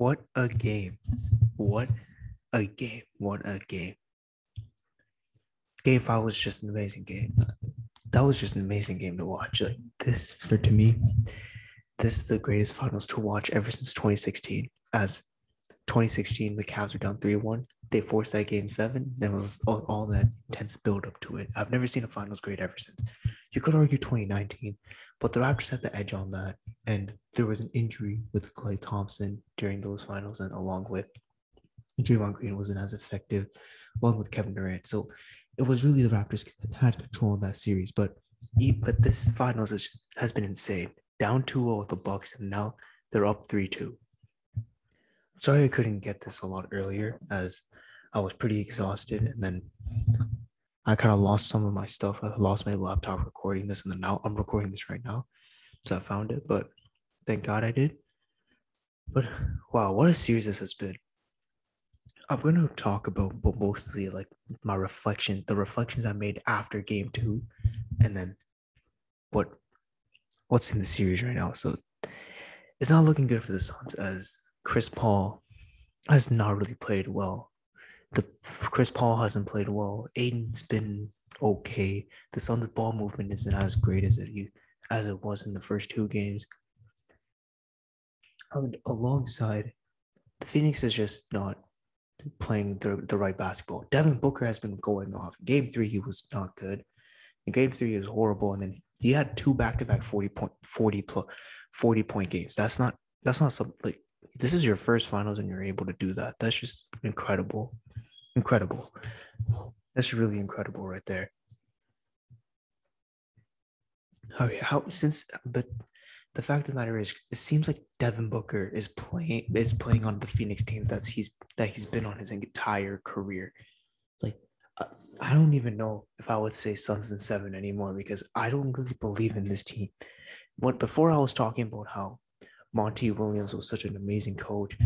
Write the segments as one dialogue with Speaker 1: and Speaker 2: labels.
Speaker 1: What a game. What a game. What a game. Game five was just an amazing game. That was just an amazing game to watch. Like this for to me, this is the greatest finals to watch ever since 2016. As 2016, the Cavs were down 3-1. They forced that game seven. Then was all, all that intense build up to it. I've never seen a finals great ever since. You could argue 2019, but the Raptors had the edge on that. And there was an injury with Klay Thompson during those finals, and along with Draymond Green wasn't as effective, along with Kevin Durant. So it was really the Raptors had control of that series. But but this finals is, has been insane. Down 2-0 with the Bucks, and now they're up 3-2. Sorry I couldn't get this a lot earlier as I was pretty exhausted and then I kind of lost some of my stuff. I lost my laptop recording this and then now I'm recording this right now. So I found it, but thank God I did. But wow, what a series this has been. I'm going to talk about mostly like my reflection, the reflections I made after game two, and then what what's in the series right now. So it's not looking good for the Suns as Chris Paul has not really played well. The Chris Paul hasn't played well. Ayton's been okay. The Suns' ball movement isn't as great as it as it was in the first two games. And alongside, the Phoenix is just not playing the, the right basketball. Devin Booker has been going off. Game three, he was not good. In game three, he was horrible. And then he had two back to back 40 point 40 plus 40 point games. That's not that's not something like this is your first finals and you're able to do that. That's just incredible. Incredible. That's really incredible right there. Oh yeah, how since but the fact of the matter is it seems like Devin Booker is playing is playing on the Phoenix team that's he's that he's been on his entire career. Like I don't even know if I would say Suns and seven anymore because I don't really believe in this team. What before I was talking about how Monty Williams was such an amazing coach.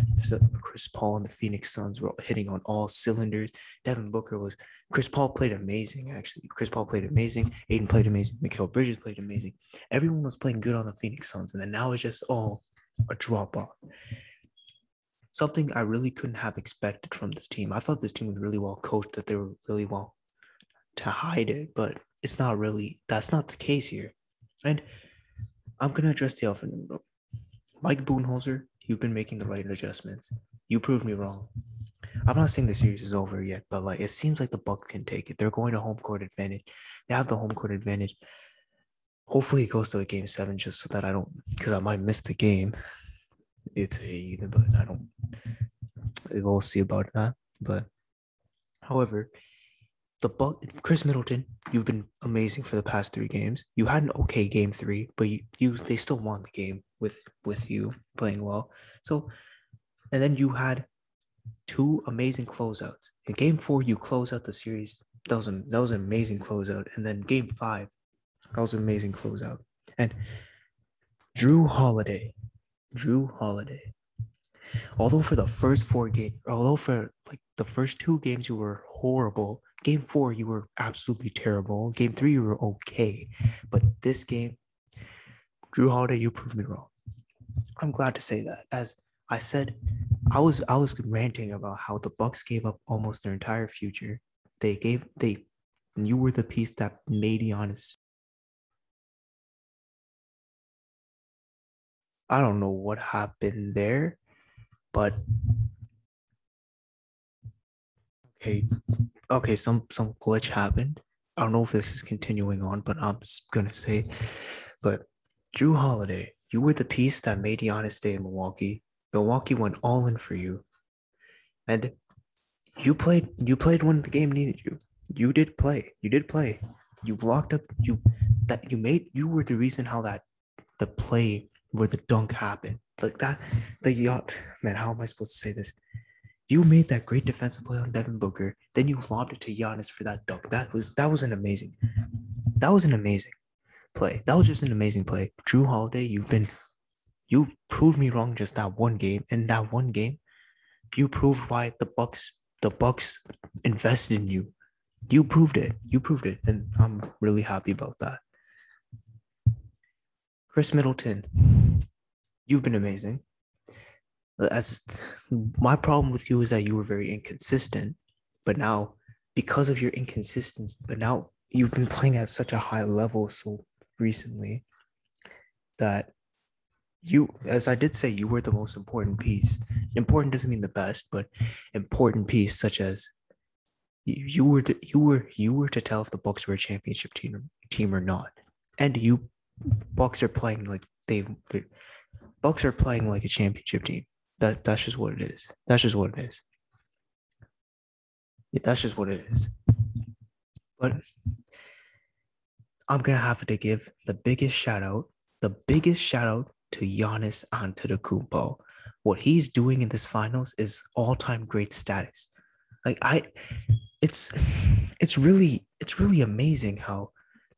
Speaker 1: Chris Paul and the Phoenix Suns were hitting on all cylinders. Devin Booker was Chris Paul played amazing, actually. Chris Paul played amazing. Ayton played amazing. Mikal Bridges played amazing. Everyone was playing good on the Phoenix Suns. And then now it's just all a drop off. Something I really couldn't have expected from this team. I thought this team was really well coached, that they were really well to hide it, but it's not really, that's not the case here. And I'm going to address the elephant in the room. Mike Budenholzer, you've been making the right adjustments. You proved me wrong. I'm not saying the series is over yet, but like it seems like the Bucks can take it. They're going to home court advantage. They have the home court advantage. Hopefully, it goes to a game seven, just so that I don't, because I might miss the game. It's a, either, but I don't. We'll see about that. But, however, the Buck Khris Middleton, you've been amazing for the past three games. You had an okay game three, but you, you they still won the game with with you playing well. So, and then you had two amazing closeouts. In game four, you close out the series. That was a, that was an amazing closeout. And then game five, that was an amazing closeout. And Jrue Holiday, Jrue Holiday. Although for the first four games, although for like the first two games you were horrible, game four you were absolutely terrible. Game three you were okay, but this game, Jrue Holiday, you proved me wrong. I'm glad to say that. As I said, I was I was ranting about how the Bucks gave up almost their entire future. They gave they you were the piece that made Giannis. I don't know what happened there, but okay, okay, some some glitch happened. I don't know if this is continuing on, but I'm gonna say, but Jrue Holiday, you were the piece that made Giannis stay in Milwaukee. Milwaukee went all in for you. And you played you played when the game needed you. You did play. You did play. You blocked up you that you made you were the reason how that the play where the dunk happened. Like that the yacht man, how am I supposed to say this? You made that great defensive play on Devin Booker, then you lobbed it to Giannis for that dunk. That was that was an amazing. That was an amazing play. That was just an amazing play. Jrue Holiday, you've been you proved me wrong just that one game. In that one game, you proved why the Bucks the Bucks invested in you. You proved it. You proved it. And I'm really happy about that. Khris Middleton, you've been amazing. As my problem with you is that you were very inconsistent, but now because of your inconsistency, but now you've been playing at such a high level so recently that you as i did say you were the most important piece. Important doesn't mean the best but important piece such as you, you were to, you were you were to tell if the bucks were a championship team team or not. And you bucks are playing like they've bucks are playing like a championship team that that's just what it is that's just what it is yeah, that's just what it is but i'm gonna have to give the biggest shout out the biggest shout out to Giannis Antetokounmpo. What he's doing in this finals is all-time great status. Like I, it's it's really it's really amazing how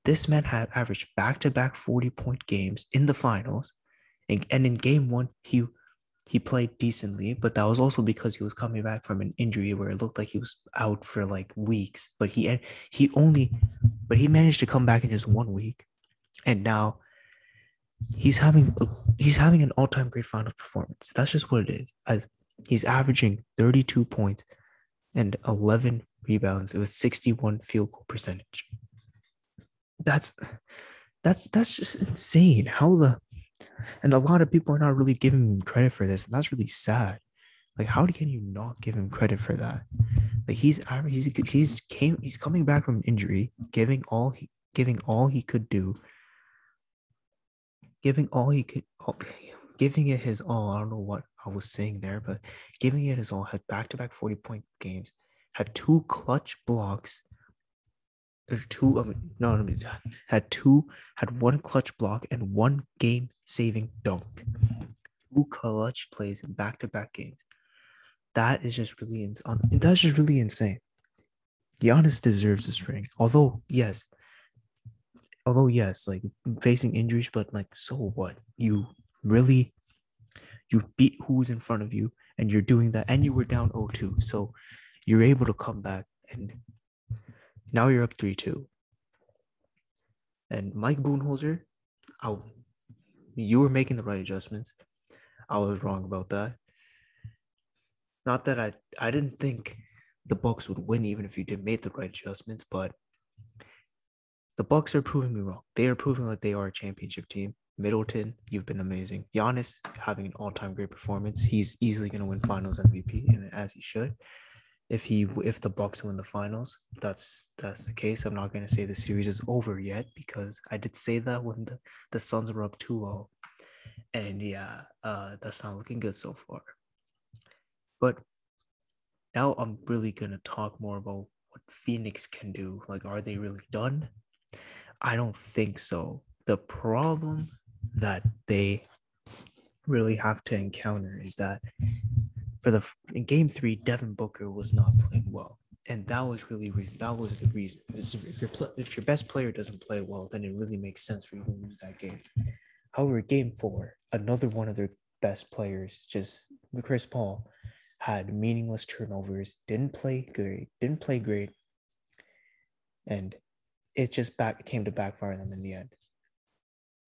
Speaker 1: this man had averaged back-to-back 40-point games in the finals, and, and in game one he he played decently, but that was also because he was coming back from an injury where it looked like he was out for like weeks. But he he only, but he managed to come back in just one week, and now he's having a, he's having an all-time great final performance. That's just what it is. As he's averaging 32 points and 11 rebounds. It was 61 field goal percentage. That's that's that's just insane. How the and a lot of people are not really giving him credit for this, and that's really sad. Like, how can you not give him credit for that? Like, he's he's he's came he's coming back from injury, giving all he giving all he could do giving all he could, oh, giving it his all. I don't know what I was saying there, but giving it his all. Had back to back 40 point games, had two clutch blocks. Or two, no, I mean, had two, had one clutch block and one game saving dunk. Two clutch plays in back to back games. That is just really, ins- that's just really insane. Giannis deserves this ring. Although, yes, although yes, like facing injuries, but like so what? You really you beat who's in front of you and you're doing that and you were down 0-2. So you're able to come back and now you're up 3-2. And Mike Budenholzer, I, you were making the right adjustments. I was wrong about that. Not that I I didn't think the Bucks would win even if you did make the right adjustments, but the Bucks are proving me wrong. They are proving that they are a championship team. Middleton, you've been amazing. Giannis having an all-time great performance. He's easily going to win Finals MVP, and as he should. If he if the Bucks win the finals, that's that's the case. I'm not to say the series is over yet because I did say that when the the Suns were up 2-0. and yeah, uh, that's not looking good so far. But now I'm really gonna talk more about what Phoenix can do. Like, are they really done? I don't think so. The problem that they really have to encounter is that for the in game three, Devin Booker was not playing well, and that was really reason. That was the reason. If your if your best player doesn't play well, then it really makes sense for you to lose that game. However, game four, another one of their best players, just Chris Paul, had meaningless turnovers, didn't play great, didn't play great, and it just back came to backfire them in the end.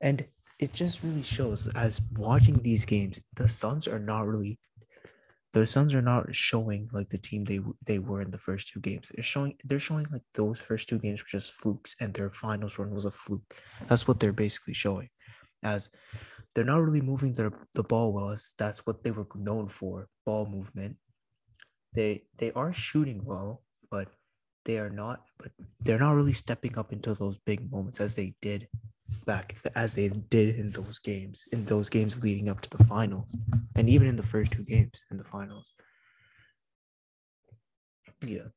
Speaker 1: And it just really shows as watching these games, the Suns are not really the Suns are not showing like the team they they were in the first two games. They're showing they're showing like those first two games were just flukes and their finals run was a fluke. That's what they're basically showing. As they're not really moving their the ball well as that's what they were known for, ball movement. They they are shooting well, but they are not, but they're not really stepping up into those big moments as they did back as they did in those games, in those games leading up to the finals, and even in the first two games in the finals. Yeah.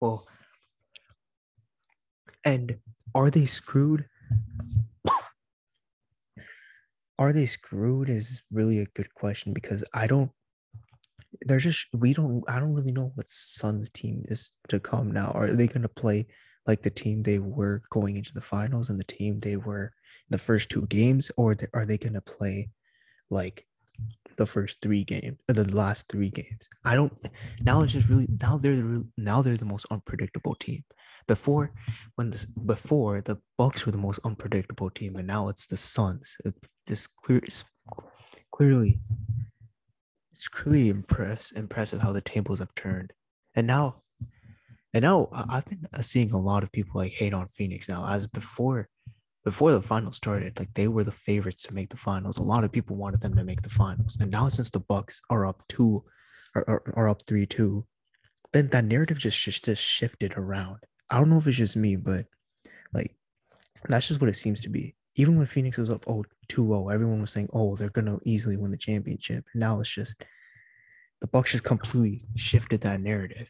Speaker 1: Well, and are they screwed? are they screwed is really a good question because I don't they're just we don't I don't really know what Suns team is to come now. Are they gonna play like the team they were going into the finals and the team they were the first two games, or are they gonna play like the first three games, or uh, the last three games. I don't. Now it's just really now they're the now they're the most unpredictable team. Before, when this before the Bucks were the most unpredictable team, and now it's the Suns. This clear is clearly it's clearly impress, impressive how the tables have turned. And now, and now I've been uh, seeing a lot of people like hate on Phoenix now. As before, before the finals started, like they were the favorites to make the finals. A lot of people wanted them to make the finals, and now since the Bucks are up two, are, are, are up three two, then that narrative just just just shifted around. I don't know if it's just me, but like that's just what it seems to be. Even when Phoenix was up oh 2-0, everyone was saying, "Oh, they're gonna easily win the championship." Now it's just the Bucks just completely shifted that narrative.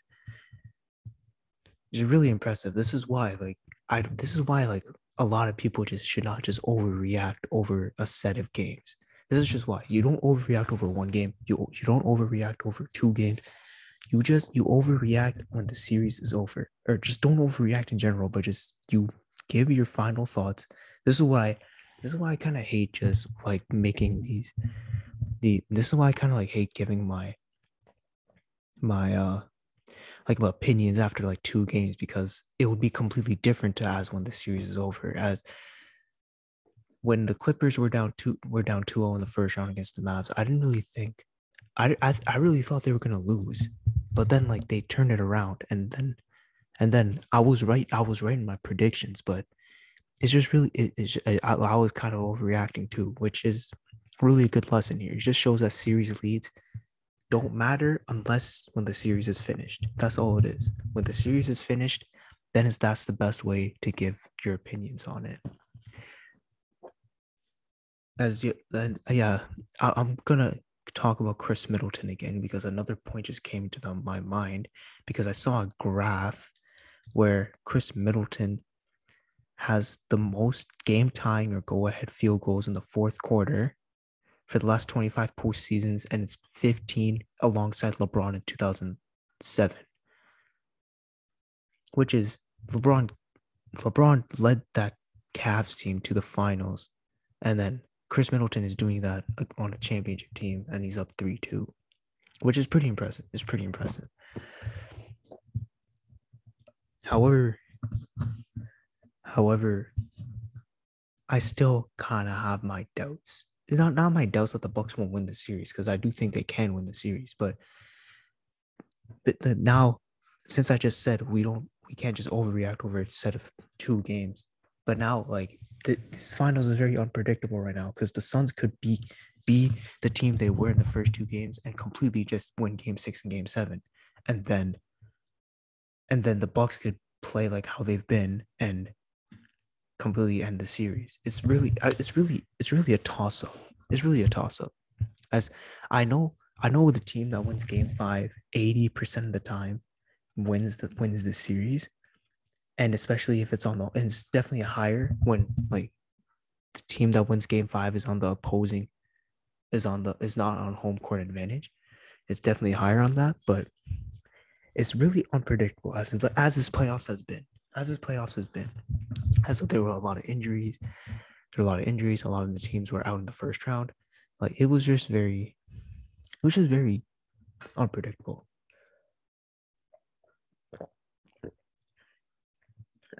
Speaker 1: It's really impressive. This is why, like, I this is why, like, a lot of people just should not just overreact over a set of games. This is just why you don't overreact over one game. You you don't overreact over two games. You just you overreact when the series is over, or just don't overreact in general. But just you give your final thoughts. This is why. This is why I kind of hate just like making these. The this is why I kind of like hate giving my my uh like opinions after like two games because it would be completely different to as when the series is over. As when the Clippers were down two were down 2-0 in the first round against the Mavs, I didn't really think I, I, I really thought they were gonna lose. But then like they turned it around and then and then I was right, I was right in my predictions, but it's just really it, it's, I, I was kind of overreacting too, which is really a good lesson here. It just shows that series leads don't matter unless when the series is finished. That's all it is. When the series is finished, then is that's the best way to give your opinions on it. As you then uh, yeah, I, I'm gonna talk about Khris Middleton again because another point just came to my mind because I saw a graph where Khris Middleton has the most game tying or go ahead field goals in the fourth quarter for the last 25 postseasons, and it's 15 alongside LeBron in 2007, which is LeBron. LeBron led that Cavs team to the finals, and then Khris Middleton is doing that on a championship team, and he's up 3 2, which is pretty impressive. It's pretty impressive. However, however, I still kind of have my doubts. Not not my doubts that the Bucks won't win the series because I do think they can win the series, but but the, now since I just said we don't we can't just overreact over a set of two games, but now like the, this finals is very unpredictable right now because the Suns could be be the team they were in the first two games and completely just win game six and game seven, and then and then the Bucks could play like how they've been and completely end the series. It's really, uh, it's really, it's really a toss up. It's really a toss up. As I know, I know the team that wins Game Five 80% of the time wins the wins the series, and especially if it's on the, and it's definitely higher when like the team that wins Game Five is on the opposing, is on the is not on home court advantage. It's definitely higher on that, but it's really unpredictable as as this playoffs has been as this playoffs has been, as there were a lot of injuries, there were a lot of injuries. A lot of the teams were out in the first round. Like it was just very, it was just very unpredictable.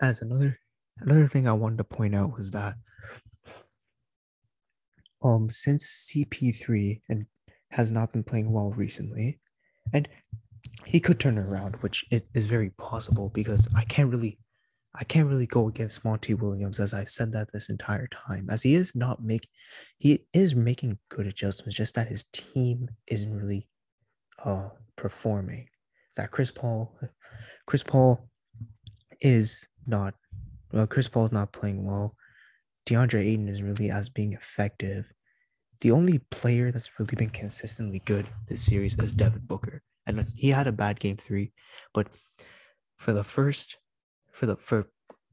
Speaker 1: As another another thing I wanted to point out was that um since CP3 and has not been playing well recently, and he could turn it around, which is very possible because I can't really I can't really go against Monty Williams as I've said that this entire time, as he is not making he is making good adjustments, just that his team isn't really uh performing. That Chris Paul? Chris Paul is not well, Chris Paul is not playing well. DeAndre Ayton is really as being effective. The only player that's really been consistently good this series is Devin Booker and he had a bad game three, but for the first, for the for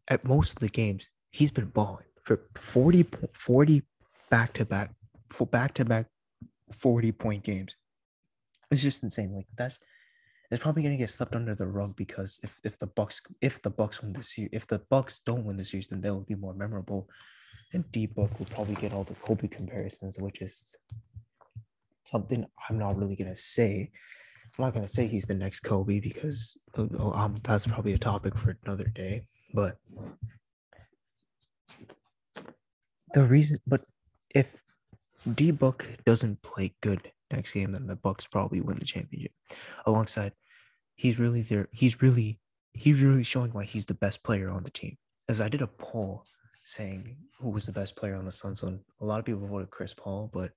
Speaker 1: at most of the games, he's been balling for 40, 40 back to back, for back to back, forty point games. It's just insane. Like that's it's probably gonna get swept under the rug because if if the Bucks if the Bucks win this year if the Bucks don't win the series, then they'll be more memorable. And D Book will probably get all the Kobe comparisons, which is something I'm not really gonna say. I'm not gonna say he's the next Kobe because oh, um, that's probably a topic for another day. But the reason, but if D Book doesn't play good next game, then the Bucks probably win the championship. Alongside, he's really there. He's really he's really showing why he's the best player on the team. As I did a poll saying who was the best player on the Suns, so a lot of people voted Chris Paul, but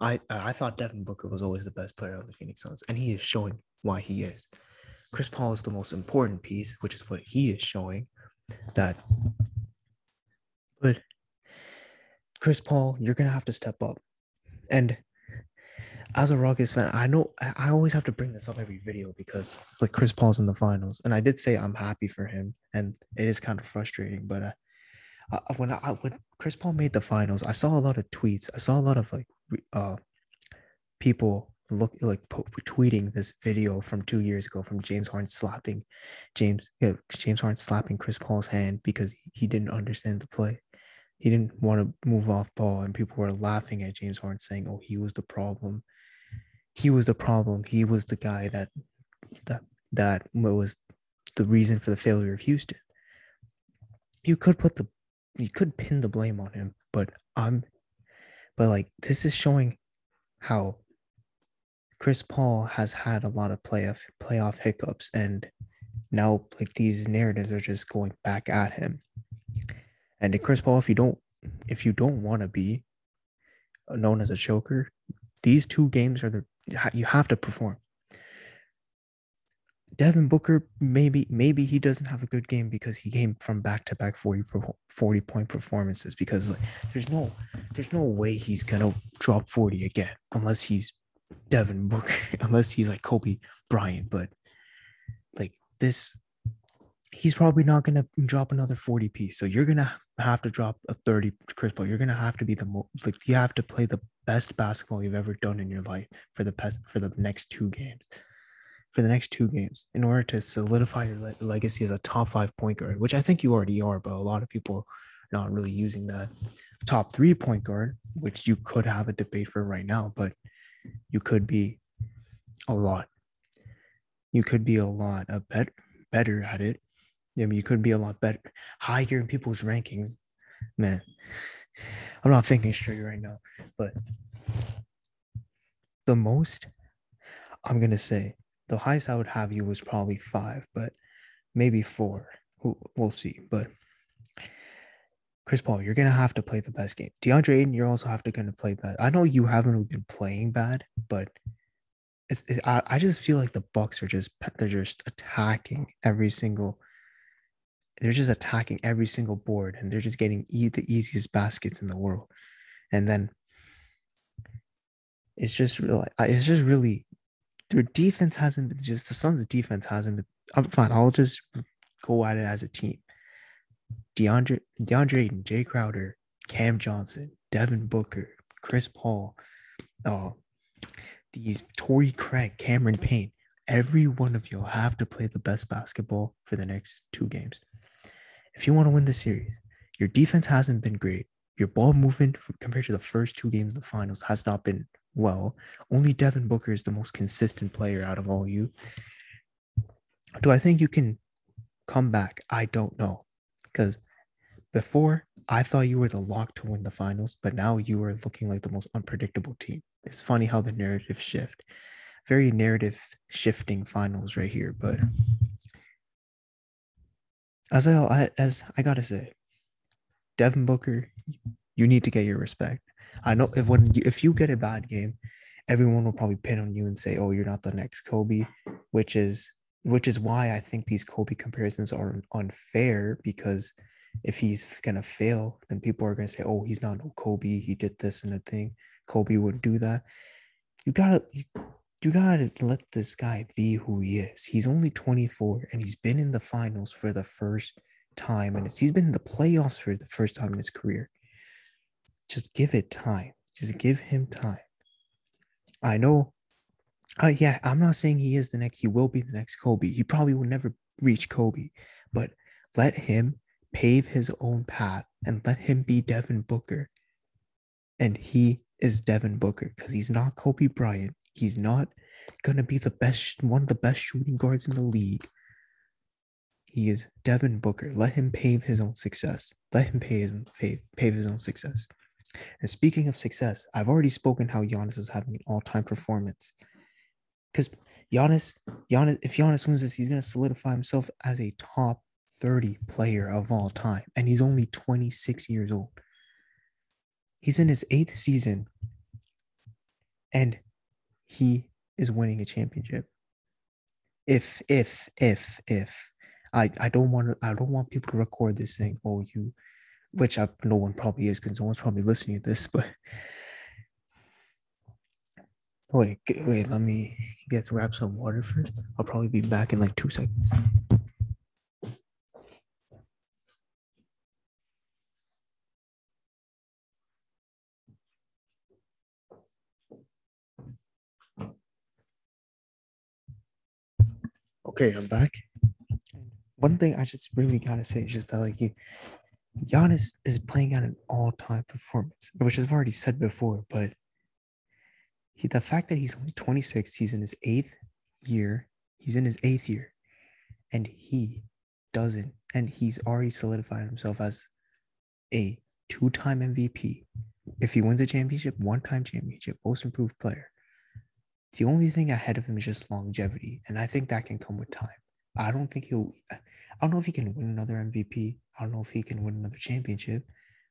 Speaker 1: I I thought Devin Booker was always the best player on the Phoenix Suns, and he is showing why he is. Chris Paul is the most important piece, which is what he is showing. That, but Chris Paul, you're gonna have to step up, and as a Rockets fan, I know I always have to bring this up every video because like Chris Paul's in the finals, and I did say I'm happy for him, and it is kind of frustrating. But uh, when I when Chris Paul made the finals, I saw a lot of tweets. I saw a lot of like uh people look like po- tweeting this video from two years ago from James Harden slapping James yeah, James Harden slapping Chris Paul's hand because he didn't understand the play. He didn't want to move off ball, and people were laughing at James Harden saying, "Oh, he was the problem." he was the problem. He was the guy that that that was the reason for the failure of Houston. You could put the you could pin the blame on him, but I'm but like this is showing how Chris Paul has had a lot of playoff playoff hiccups and now like these narratives are just going back at him. And Chris Paul, if you don't if you don't want to be known as a choker, these two games are the you have to perform. Devin Booker, maybe maybe he doesn't have a good game because he came from back to back 40, 40 point performances because like, there's no there's no way he's gonna drop 40 again unless he's Devin Booker, unless he's like Kobe Bryant. But like this, he's probably not gonna drop another 40 piece. So you're gonna have to drop a 30 Chris Paul. You're gonna have to be the like you have to play the best basketball you've ever done in your life for the past for the next two games. For the next two games, in order to solidify your le- legacy as a top five point guard, which I think you already are, but a lot of people are not really using that top three point guard, which you could have a debate for right now, but you could be a lot. You could be a lot a bet, better at it. I mean, you could be a lot better, higher in people's rankings. Man, I'm not thinking straight right now, but the most I'm gonna say the highest I would have you was probably five, but maybe four. We'll see. But Chris Paul, you're gonna have to play the best game. DeAndre Ayton, you're also have to gonna play bad. I know you haven't been playing bad, but it's it, I, I just feel like the Bucks are just they're just attacking every single they're just attacking every single board and they're just getting e- the easiest baskets in the world. And then it's just really, it's just really, their defense hasn't been just the Suns' defense hasn't been. I'm fine. I'll just go at it as a team. DeAndre, DeAndre Jae Crowder, Cam Johnson, Devin Booker, Chris Paul, uh, these Torrey Craig, Cameron Payne, every one of you have to play the best basketball for the next two games if you want to win the series, your defense hasn't been great. Your ball movement compared to the first two games of the finals has not been well. Only Devin Booker is the most consistent player out of all you. Do I think you can come back? I don't know. Because before, I thought you were the lock to win the finals, but now you are looking like the most unpredictable team. It's funny how the narrative shift. Very narrative shifting finals right here, but as I as I gotta say, Devin Booker, you need to get your respect. I know if when you, if you get a bad game, everyone will probably pin on you and say, "Oh, you're not the next Kobe," which is which is why I think these Kobe comparisons are unfair because if he's gonna fail, then people are gonna say, "Oh, he's not no Kobe. He did this and a thing. Kobe wouldn't do that." You gotta you, you gotta let this guy be who he is. He's only 24 and he's been in the finals for the first time, and he's been in the playoffs for the first time in his career. Just give it time. Just give him time. I know. Uh, yeah, I'm not saying he is the next. He will be the next Kobe. He probably will never reach Kobe, but let him pave his own path and let him be Devin Booker. And he is Devin Booker because he's not Kobe Bryant. He's not gonna be the best one of the best shooting guards in the league. He is Devin Booker. Let him pave his own success. Let him pave, pave, pave his own success. And speaking of success, I've already spoken how Giannis is having an all-time performance. Because Giannis, Giannis, if Giannis wins this, he's gonna solidify himself as a top 30 player of all time. And he's only 26 years old. He's in his eighth season. And he is winning a championship. If, if, if, if. I, I don't want to, I don't want people to record this saying, oh, you which I, no one probably is because no one's probably listening to this, but wait, wait, let me get to grab some water first. I'll probably be back in like two seconds. Okay, I'm back. One thing I just really gotta say is just that like you Giannis is playing at an all-time performance, which I've already said before, but he, the fact that he's only 26, he's in his eighth year, he's in his eighth year, and he doesn't, and he's already solidified himself as a two-time MVP. If he wins a championship, one-time championship, most improved player. The only thing ahead of him is just longevity, and I think that can come with time. I don't think he'll. I don't know if he can win another MVP. I don't know if he can win another championship.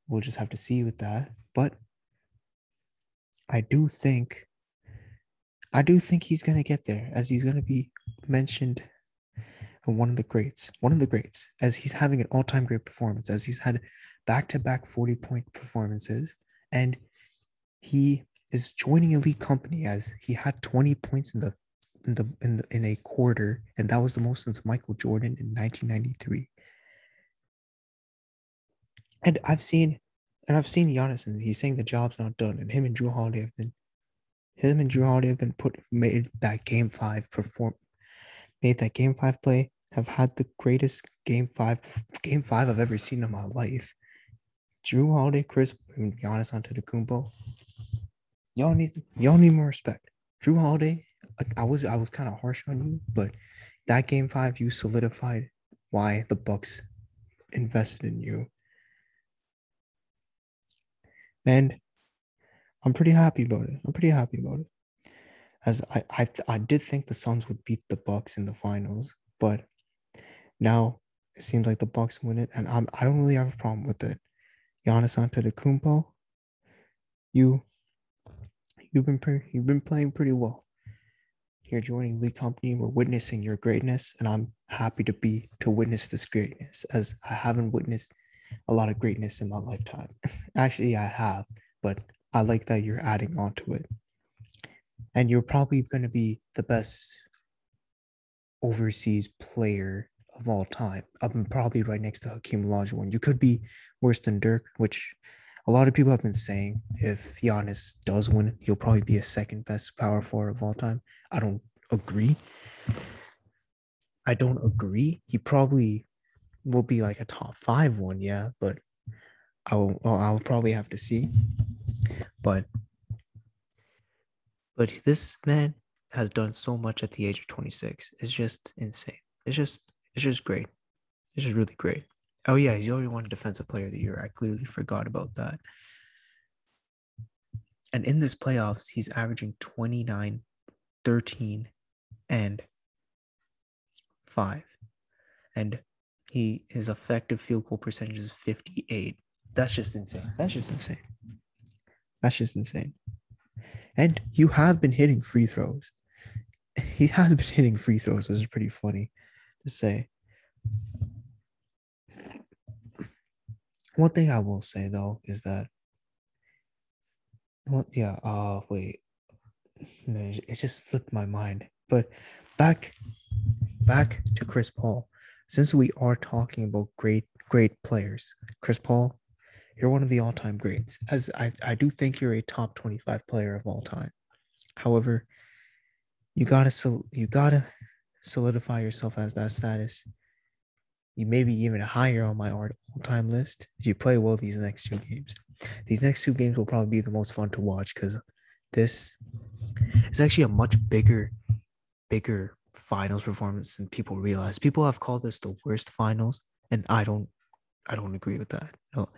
Speaker 1: We'll just have to see with that. But I do think, I do think he's gonna get there, as he's gonna be mentioned one of the greats, one of the greats, as he's having an all-time great performance, as he's had back-to-back 40-point performances, and he is joining elite company as he had 20 points in the in the in the, in a quarter, and that was the most since Michael Jordan in 1993. And I've seen, and I've seen Giannis, and he's saying the job's not done, and him and Jrue Holiday have been, him and Jrue Holiday have been put made that game five perform, made that game five play. Have had the greatest game five game five I've ever seen in my life. Jrue Holiday, Chris, and Giannis Antetokounmpo. Y'all need y'all need more respect. Jrue Holiday I was I was kind of harsh on you, but that game five you solidified why the Bucks invested in you. And I'm pretty happy about it. I'm pretty happy about it. As I I, I did think the Suns would beat the Bucks in the finals, but now it seems like the Bucks win it, and I'm I don't really have a problem with it. Giannis Antetokounmpo, you you've been pretty, you've been playing pretty well. You're joining elite company. We're witnessing your greatness, and I'm happy to be to witness this greatness as I haven't witnessed a lot of greatness in my lifetime. Actually, I have, but I like that you're adding on to it. And you're probably going to be the best overseas player of all time. I'm probably right next to Hakeem Olajuwon. You could be worse than Dirk, which a lot of people have been saying if Giannis does win, he'll probably be a second best power forward of all time. I don't agree. I don't agree. He probably will be like a top five one, yeah, but I'll well, I'll probably have to see. But but this man has done so much at the age of 26. It's just insane. It's just it's just great. It's just really great. Oh yeah, he's already won Defensive Player of the Year. I clearly forgot about that. And in this playoffs, he's averaging 29, 13, and 5. And he his effective field goal percentage is 58. That's just insane. That's just insane. That's just insane. And you have been hitting free throws. He has been hitting free throws, which is pretty funny to say. One thing I will say though is that well, yeah, uh wait. It just slipped my mind. But back back to Chris Paul. Since we are talking about great great players, Chris Paul, you're one of the all-time greats. As I, I do think you're a top 25 player of all time. However, you gotta you gotta solidify yourself as that status you maybe even higher on my all-time list if you play well these next two games. these next two games will probably be the most fun to watch because this is actually a much bigger, bigger finals performance than people realize. People have called this the worst finals, and I don't, I don't agree with that. No,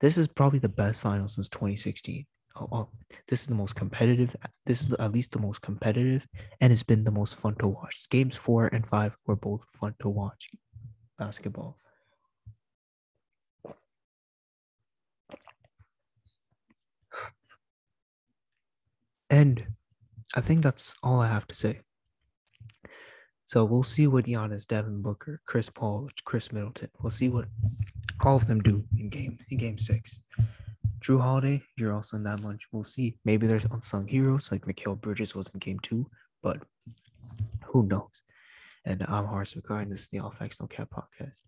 Speaker 1: this is probably the best final since 2016. Oh, oh, this is the most competitive. This is at least the most competitive, and it's been the most fun to watch. Games four and five were both fun to watch. Basketball. And I think that's all I have to say. So we'll see what Giannis, Devin Booker, Chris Paul, Khris Middleton. We'll see what all of them do in game in game six. Jrue Holiday, you're also in that bunch. We'll see. Maybe there's unsung heroes like Mikal Bridges was in game two, but who knows? And I'm Horace McCoy, and this is the All Facts No Cap podcast.